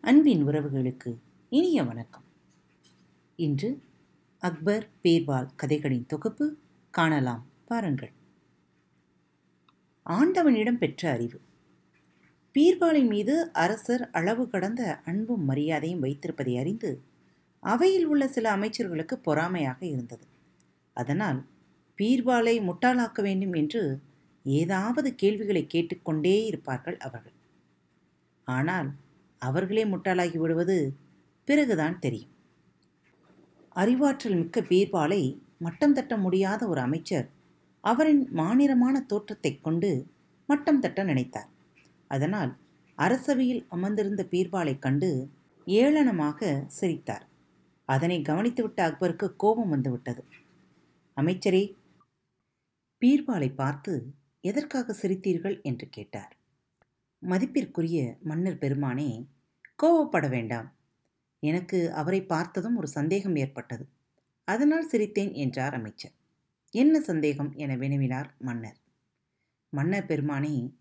அன்பின் உறவுகளுக்கு இனிய வணக்கம். இன்று அக்பர் பேர்வால் கதைகளின் தொகுப்பு காணலாம் பாருங்கள். ஆண்டவனிடம் பெற்ற அறிவு. பீர்பாலின் மீது அரசர் அளவு கடந்த அன்பும் மரியாதையும் வைத்திருப்பதை அறிந்து அவையில் உள்ள சில அமைச்சர்களுக்கு பொறாமையாக இருந்தது. அதனால் பீர்பாலை முட்டாளாக்க வேண்டும் என்று ஏதாவது கேள்விகளை கேட்டுக்கொண்டே இருப்பார்கள் அவர்கள். ஆனால் அவர்களே முட்டாளாகி விடுவது பிறகுதான் தெரியும். அறிவாற்றல் மிக்க பீர்பாலை மட்டம் தட்ட முடியாத ஒரு அமைச்சர் அவரின் மாநிலமான தோற்றத்தை கொண்டு மட்டம் தட்ட நினைத்தார். அதனால் அரசவையில் அமர்ந்திருந்த பீர்பாலை கண்டு ஏளனமாக சிரித்தார். அதனை கவனித்துவிட்ட அக்பருக்கு கோபம் வந்துவிட்டது. அமைச்சரே பீர்பாலை பார்த்து எதற்காக சிரித்தீர்கள்? என்று கேட்டார். மதிப்பிற்குரிய மன்னர் பெருமானே கோவப்பட வேண்டாம். எனக்கு அவரை பார்த்ததும் ஒரு சந்தேகம் ஏற்பட்டது. அதனால் சிரித்தேன் என்றார் அமைச்சர். என்ன சந்தேகம்? என வினவினார் மன்னர். மன்னர் பெருமானே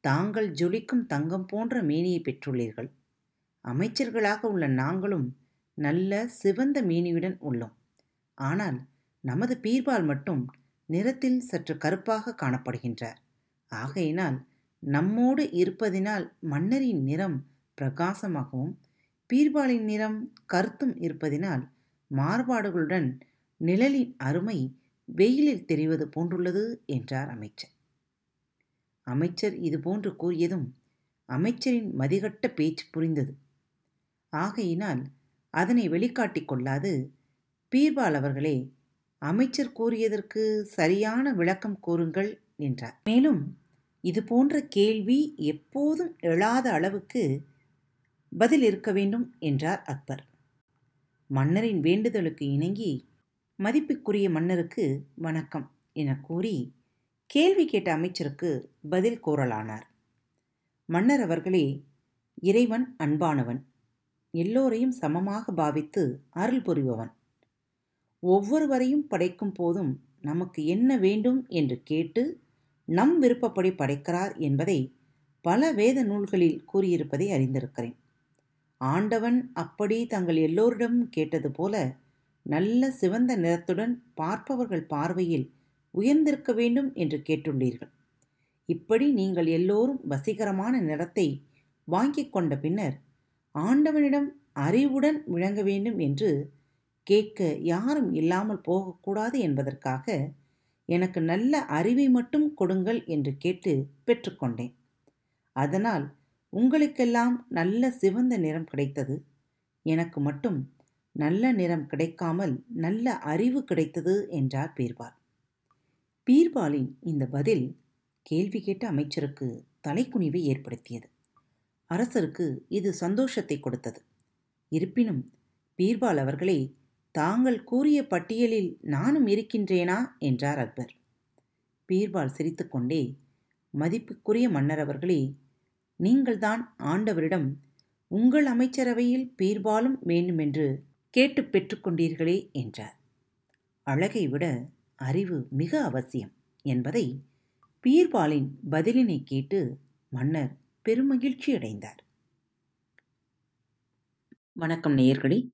தாங்கள் ஜொலிக்கும் தங்கம் போன்ற மீனியை பெற்றுள்ளீர்கள். அமைச்சர்களாக உள்ள நாங்களும் நல்ல சிவந்த மீனியுடன் உள்ளோம். ஆனால் நமது பீர்பால் மட்டும் நிறத்தில் சற்று கருப்பாக காணப்படுகின்றார் ஆகையினால் நம்மோடு இருப்பதினால் மன்னரின் நிறம் பிரகாசமாகவும் பீர்பாலின் நிறம் கருத்தும் இருப்பதினால் மாறுபாடுகளுடன் நிழலின் அருமை வெயிலில் தெரிவது போன்றுள்ளது என்றார் அமைச்சர். அமைச்சர் இதுபோன்று கூறியதும் அமைச்சரின் மதிகட்ட பேச்சு புரிந்தது. ஆகையினால் அதனை வெளிக்காட்டிக் கொள்ளாது பீர்பால் அவர்களே அமைச்சர் கூறியதற்கு சரியான விளக்கம் கூறுங்கள் என்றார். மேலும் இது போன்ற கேள்வி எப்போதும் எழாத அளவுக்கு பதில் இருக்க வேண்டும் என்றார் அக்பர். மன்னரின் வேண்டுதலுக்கு இணங்கி மதிப்புக்குரிய மன்னருக்கு வணக்கம் என கூறி கேள்வி கேட்ட அமைச்சருக்கு பதில் கூறலானார். மன்னர் அவர்களே இறைவன் அன்பானவன் எல்லோரையும் சமமாக பாவித்து அருள் புரிபவன். ஒவ்வொருவரையும் படைக்கும் போதும் நமக்கு என்ன வேண்டும் என்று கேட்டு நம் விருப்பப்படி படைக்கிறார் என்பதை பல வேத நூல்களில் கூறியிருப்பதை அறிந்திருக்கிறேன். ஆண்டவன் அப்படி தங்கள் எல்லோரிடமும் கேட்டது போல நல்ல சிவந்த நிறத்துடன் பார்ப்பவர்கள் பார்வையில் உயர்ந்திருக்க வேண்டும் என்று கேட்டுள்ளீர்கள். இப்படி நீங்கள் எல்லோரும் வசீகரமான நிறத்தை வாங்கிக் கொண்ட பின்னர் ஆண்டவனிடம் அறிவுடன் விளங்க வேண்டும் என்று கேட்க யாரும் இல்லாமல் போகக்கூடாது என்பதற்காக எனக்கு நல்ல அறிவை மட்டும் கொடுங்கள் என்று கேட்டு பெற்றுக்கொண்டேன். அதனால் உங்களுக்கெல்லாம் நல்ல சிவந்த நிறம் கிடைத்தது. எனக்கு மட்டும் நல்ல நிறம் கிடைக்காமல் நல்ல அறிவு கிடைத்தது என்றார் பீர்பால். பீர்பாலின் இந்த பதில் கேள்வி கேட்ட அமைச்சருக்கு தலைக்குனிவை ஏற்படுத்தியது. அரசருக்கு இது சந்தோஷத்தை கொடுத்தது. இருப்பினும் பீர்பால் அவர்களே தாங்கள் கூறிய பட்டியலில் நானும் இருக்கின்றேனா? என்றார் அக்பர். பீர்பால் சிரித்துக்கொண்டே மதிப்புக்குரிய மன்னர் அவர்களே நீங்கள்தான் ஆண்டவரிடம் உங்கள் அமைச்சரவையில் பீர்பாலும் வேண்டுமென்று கேட்டு பெற்றுக்கொண்டீர்களே என்றார். அழகை விட அறிவு மிக அவசியம் என்பதை பீர்பாலின் பதிலினை கேட்டு மன்னர் பெருமகிழ்ச்சியடைந்தார். வணக்கம் நேயர்களே.